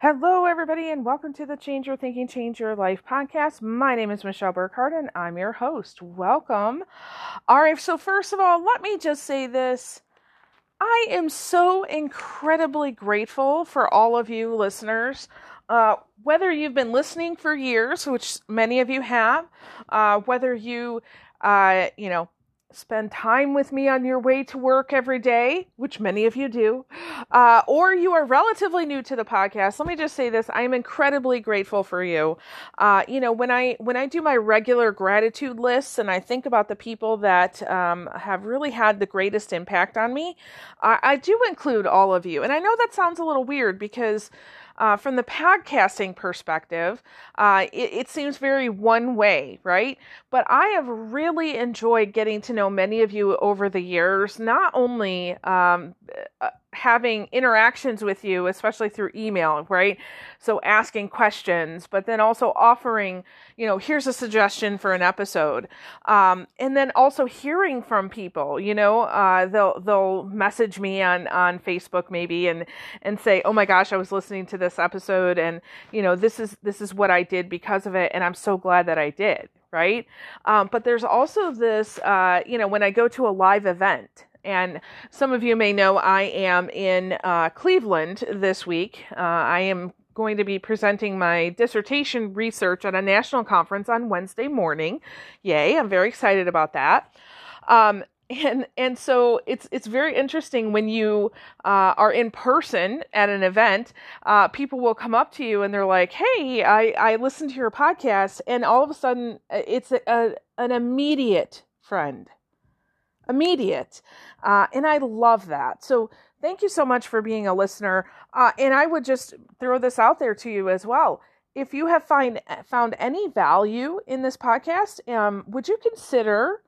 Hello, everybody, and welcome to the Change Your Thinking, Change Your Life podcast. My name is Michelle Burkhardt, and I'm your host. Welcome. All right, so first of all, let me just say this. I am so incredibly grateful for all of you listeners. Uh, whether you've been listening for years, which many of you have, uh, whether you, uh, you know, spend time with me on your way to work every day, which many of you do, uh, or you are relatively new to the podcast, let me just say this: I am incredibly grateful for you. Uh, you know, when I when I do my regular gratitude lists and I think about the people that um, have really had the greatest impact on me, I do include all of you. And I know that sounds a little weird because uh, from the podcasting perspective, uh, it, it, seems very one way, right? But I have really enjoyed getting to know many of you over the years, not only um, having interactions with you, especially through email, right? So asking questions, but then also offering, you know, here's a suggestion for an episode, um, and then also hearing from people. You know, uh, they'll they'll message me on on Facebook maybe and and say, oh my gosh, I was listening to this episode, and you know, this is this is what I did because of it, and I'm so glad that I did. Right. Um, but there's also this, uh, you know, when I go to a live event, and some of you may know I am in uh, Cleveland this week. Uh, I am going to be presenting my dissertation research at a national conference on Wednesday morning. Yay, I'm very excited about that. Um, and and so it's it's very interesting when you uh, are in person at an event. Uh, people will come up to you and they're like, "Hey, I I listened to your podcast," and all of a sudden uh, it's a, a an immediate friend immediate. Uh, and I love that. So thank you so much for being a listener. Uh, and I would just throw this out there to you as well. If you have find, found any value in this podcast, um, would you consider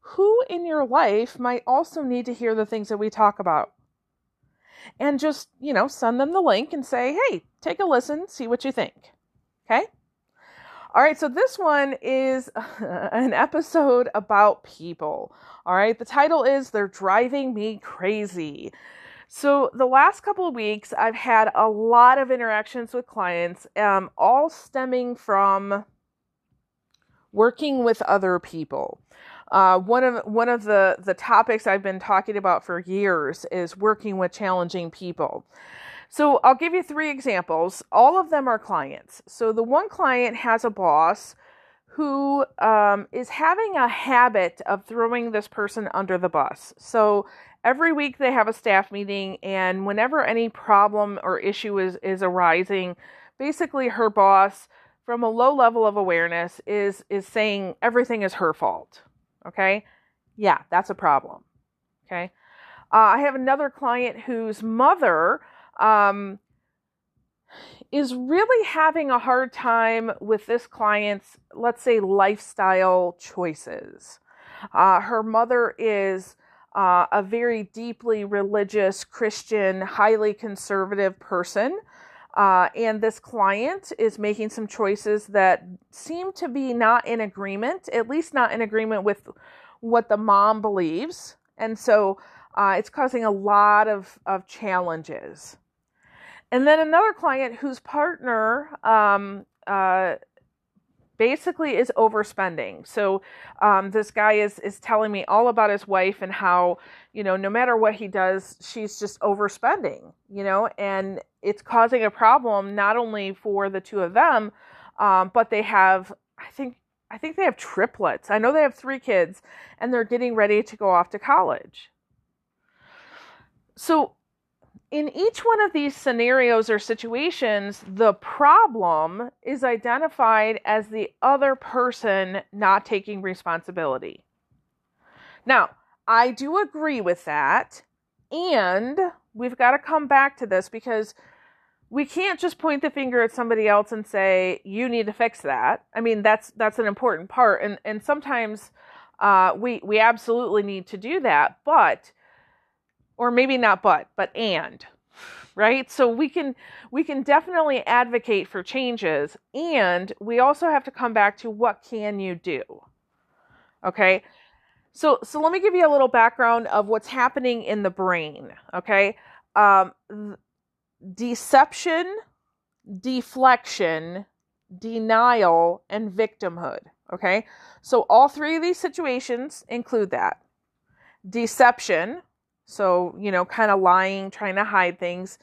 who in your life might also need to hear the things that we talk about? And just, you know, send them the link and say, hey, take a listen, see what you think. Okay? All right, so this one is an episode about people. All right, the title is They're Driving Me Crazy. So, the last couple of weeks, I've had a lot of interactions with clients, um, all stemming from working with other people. Uh, one of one of the the topics I've been talking about for years is working with challenging people. So I'll give you three examples. All of them are clients. So the one client has a boss who um, is having a habit of throwing this person under the bus. So every week they have a staff meeting, and whenever any problem or issue is, is arising, basically her boss, from a low level of awareness, is is saying everything is her fault. Okay, yeah, that's a problem. Okay, uh, I have another client whose mother um, is really having a hard time with this client's, let's say, lifestyle choices. Uh, her mother is uh, a very deeply religious, Christian, highly conservative person. Uh, and this client is making some choices that seem to be not in agreement, at least not in agreement with what the mom believes. And so uh, it's causing a lot of, of challenges. And then another client whose partner um, uh, basically is overspending. So um, this guy is is telling me all about his wife and how you know no matter what he does, she's just overspending. You know, and it's causing a problem not only for the two of them, um, but they have I think I think they have triplets. I know they have three kids, and they're getting ready to go off to college. So in each one of these scenarios or situations, the problem is identified as the other person not taking responsibility. Now, I do agree with that. And we've got to come back to this because we can't just point the finger at somebody else and say you need to fix that. I mean, that's that's an important part, and and sometimes uh, we we absolutely need to do that, but or maybe not but but and right? So we can we can definitely advocate for changes and we also have to come back to what can you do okay? So so let me give you a little background of what's happening in the brain okay? Um, deception deflection, denial, and victimhood. Okay, so all three of these situations include that. Deception, so, you know, kind of lying, trying to hide things,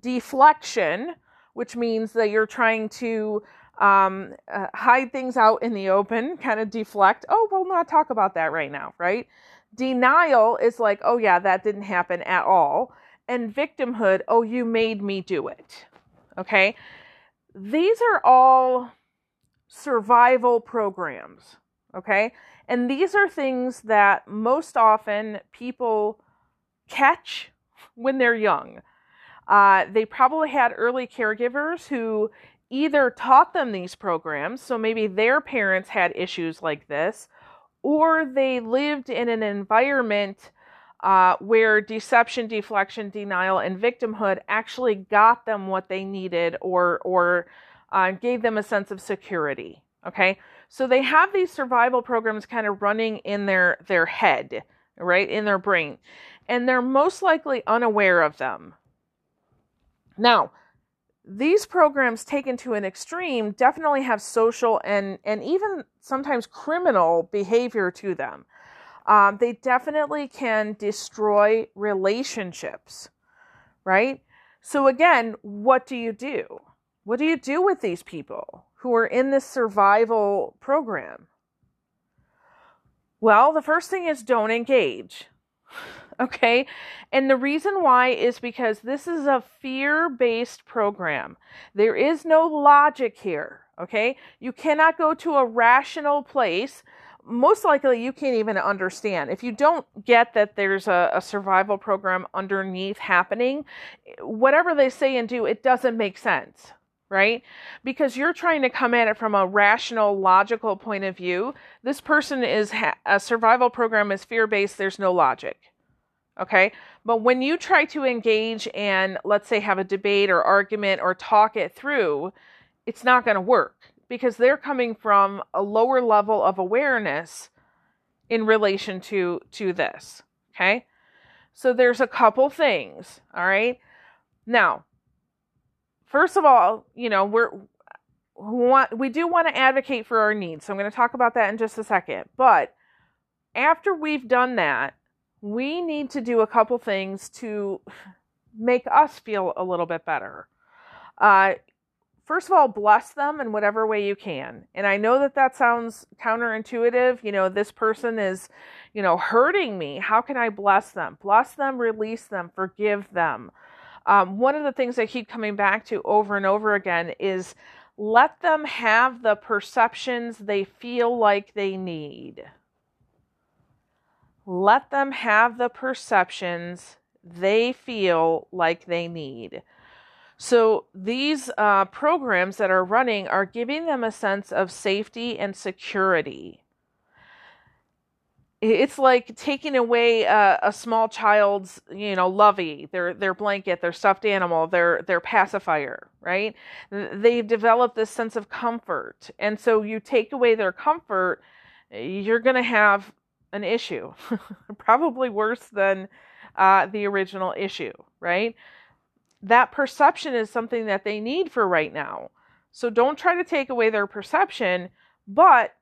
deflection, which means that you're trying to um, uh, hide things out in the open, kind of deflect. Oh, we'll not talk about that right now, right? Denial is like, oh, yeah, that didn't happen at all. And victimhood, oh, you made me do it. Okay? These are all survival programs. Okay? And these are things that most often people catch when they're young. Uh, they probably had early caregivers who either taught them these programs, so maybe their parents had issues like this, or they lived in an environment uh, where deception, deflection, denial, and victimhood actually got them what they needed or or uh, gave them a sense of security. Okay, so they have these survival programs kind of running in their their head, right, in their brain, and they're most likely unaware of them. Now, these programs taken to an extreme definitely have social and and even sometimes criminal behavior to them. Um, they definitely can destroy relationships, right? So again, what do you do? What do you do with these people who are in this survival program? Well, the first thing is don't engage. Okay. And the reason why is because this is a fear based program. There is no logic here. Okay. You cannot go to a rational place. Most likely, you can't even understand. If you don't get that there's a, a survival program underneath happening, whatever they say and do, it doesn't make sense right? Because you're trying to come at it from a rational, logical point of view. This person is ha- a survival program is fear based, there's no logic. Okay. But when you try to engage and, let's say, have a debate or argument or talk it through, it's not going to work because they're coming from a lower level of awareness in relation to to this okay? So there's a couple things all right? Now first of all you know we're we want we do want to advocate for our needs so i'm going to talk about that in just a second. But after we've done that we need to do a couple things to make us feel a little bit better. Uh, first of all, bless them in whatever way you can. And I know that that sounds counterintuitive. You know, this person is, you know, hurting me. How can I bless them? Bless them, release them, forgive them. Um, one of the things I keep coming back to over and over again is let them have the perceptions they feel like they need. Let them have the perceptions they feel like they need. So, these uh, programs that are running are giving them a sense of safety and security. It's like taking away a, a small child's, you know, lovey, their their blanket, their stuffed animal, their their pacifier, right? They've developed this sense of comfort, and so you take away their comfort, you're going to have an issue, probably worse than uh, the original issue, right? That perception is something that they need for right now. So don't try to take away their perception, but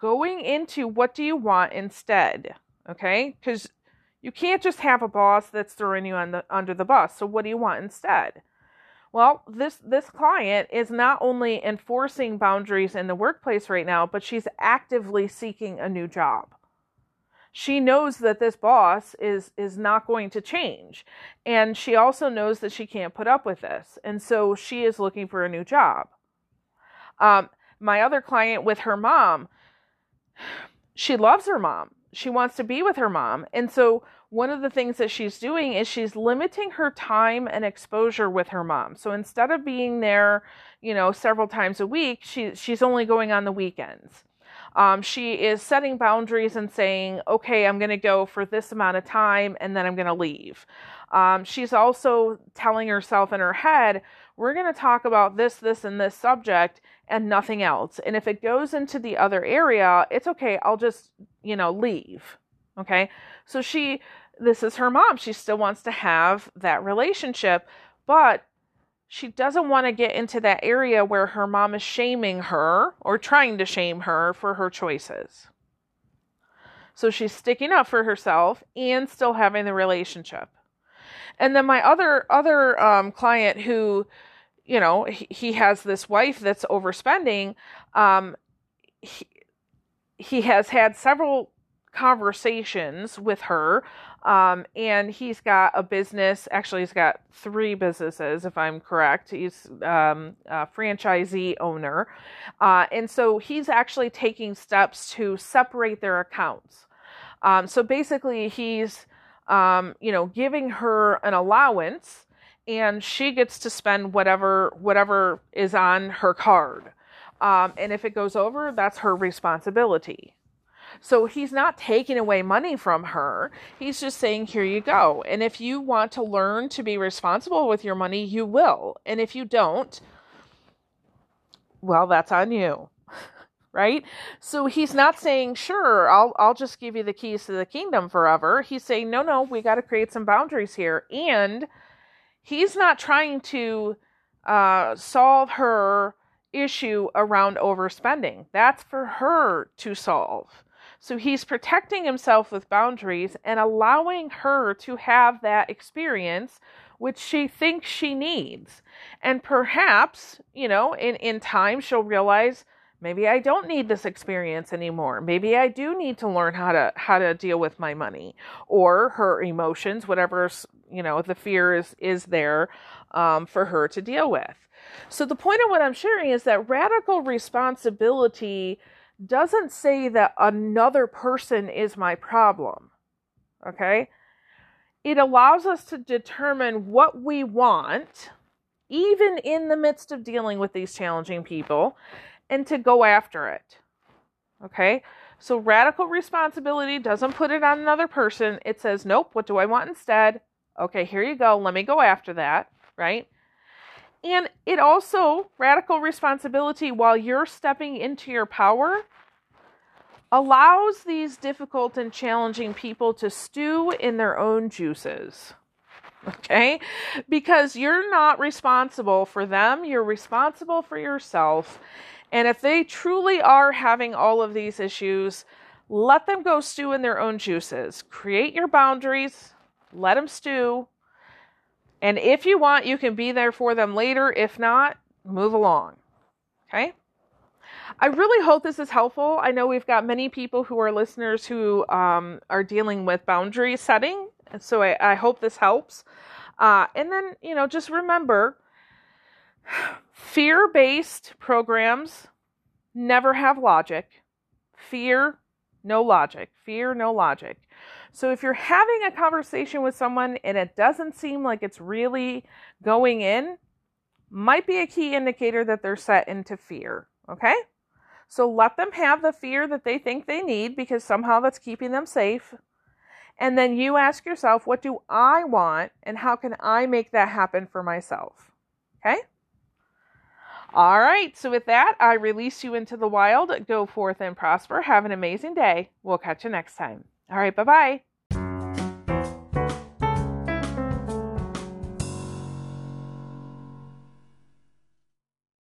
going into what do you want instead, okay? Because you can't just have a boss that's throwing you the, under the bus. So what do you want instead? Well, this this client is not only enforcing boundaries in the workplace right now, but she's actively seeking a new job she knows that this boss is is not going to change. And she also knows that she can't put up with this. And so she is looking for a new job. Um, my other client with her mom she loves her mom. She wants to be with her mom. And so one of the things that she's doing is she's limiting her time and exposure with her mom. So instead of being there you know several times a week she she's only going on the weekends um, she is setting boundaries and saying, okay, I'm going to go for this amount of time and then I'm going to leave. Um, she's also telling herself in her head, we're going to talk about this, this, and this subject and nothing else. And if it goes into the other area, it's okay. I'll just, you know, leave. Okay. So she, this is her mom. She still wants to have that relationship, but she doesn't want to get into that area where her mom is shaming her or trying to shame her for her choices. So she's sticking up for herself and still having the relationship. And then my other other um, client who, you know, he, he, has this wife that's overspending. Um, he, he has had several conversations with her um, and he's got a business actually he's got three businesses if i'm correct. He's um, a franchisee owner. Uh, and so he's actually taking steps to separate their accounts. Um, so basically he's um, you know giving her an allowance and she gets to spend whatever whatever is on her card. Um, and if it goes over that's her responsibility so he's not taking away money from her. He's just saying, here you go. And if you want to learn to be responsible with your money, you will. And if you don't, well, that's on you. Right? So he's not saying, sure, I'll I'll just give you the keys to the kingdom forever. He's saying, no, no, we got to create some boundaries here. And he's not trying to uh, solve her issue around overspending. That's for her to solve. So he's protecting himself with boundaries and allowing her to have that experience which she thinks she needs. And perhaps, you know, in, in time she'll realize maybe I don't need this experience anymore. Maybe I do need to learn how to how to deal with my money or her emotions, whatever you know the fear is is there um, for her to deal with. So the point of what I'm sharing is that radical responsibility doesn't say that another person is my problem. Okay? It allows us to determine what we want, even in the midst of dealing with these challenging people, and to go after it. Okay? So radical responsibility doesn't put it on another person. It says, nope, what do I want instead? Okay, here you go. Let me go after that, right? And it also, radical responsibility, while you're stepping into your power, allows these difficult and challenging people to stew in their own juices. Okay? Because you're not responsible for them, you're responsible for yourself. And if they truly are having all of these issues, let them go stew in their own juices. Create your boundaries, let them stew, and if you want, you can be there for them later. If not, move along. Okay? I really hope this is helpful. I know we've got many people who are listeners who um, are dealing with boundary setting. So I, I hope this helps. Uh, and then, you know, just remember fear based programs never have logic. Fear, no logic. Fear, no logic. So if you're having a conversation with someone and it doesn't seem like it's really going in, might be a key indicator that they're set into fear. Okay? So let them have the fear that they think they need because somehow that's keeping them safe. And then you ask yourself, what do I want and how can I make that happen for myself? Okay? All right, so with that, I release you into the wild. Go forth and prosper. Have an amazing day. We'll catch you next time. All right, bye bye.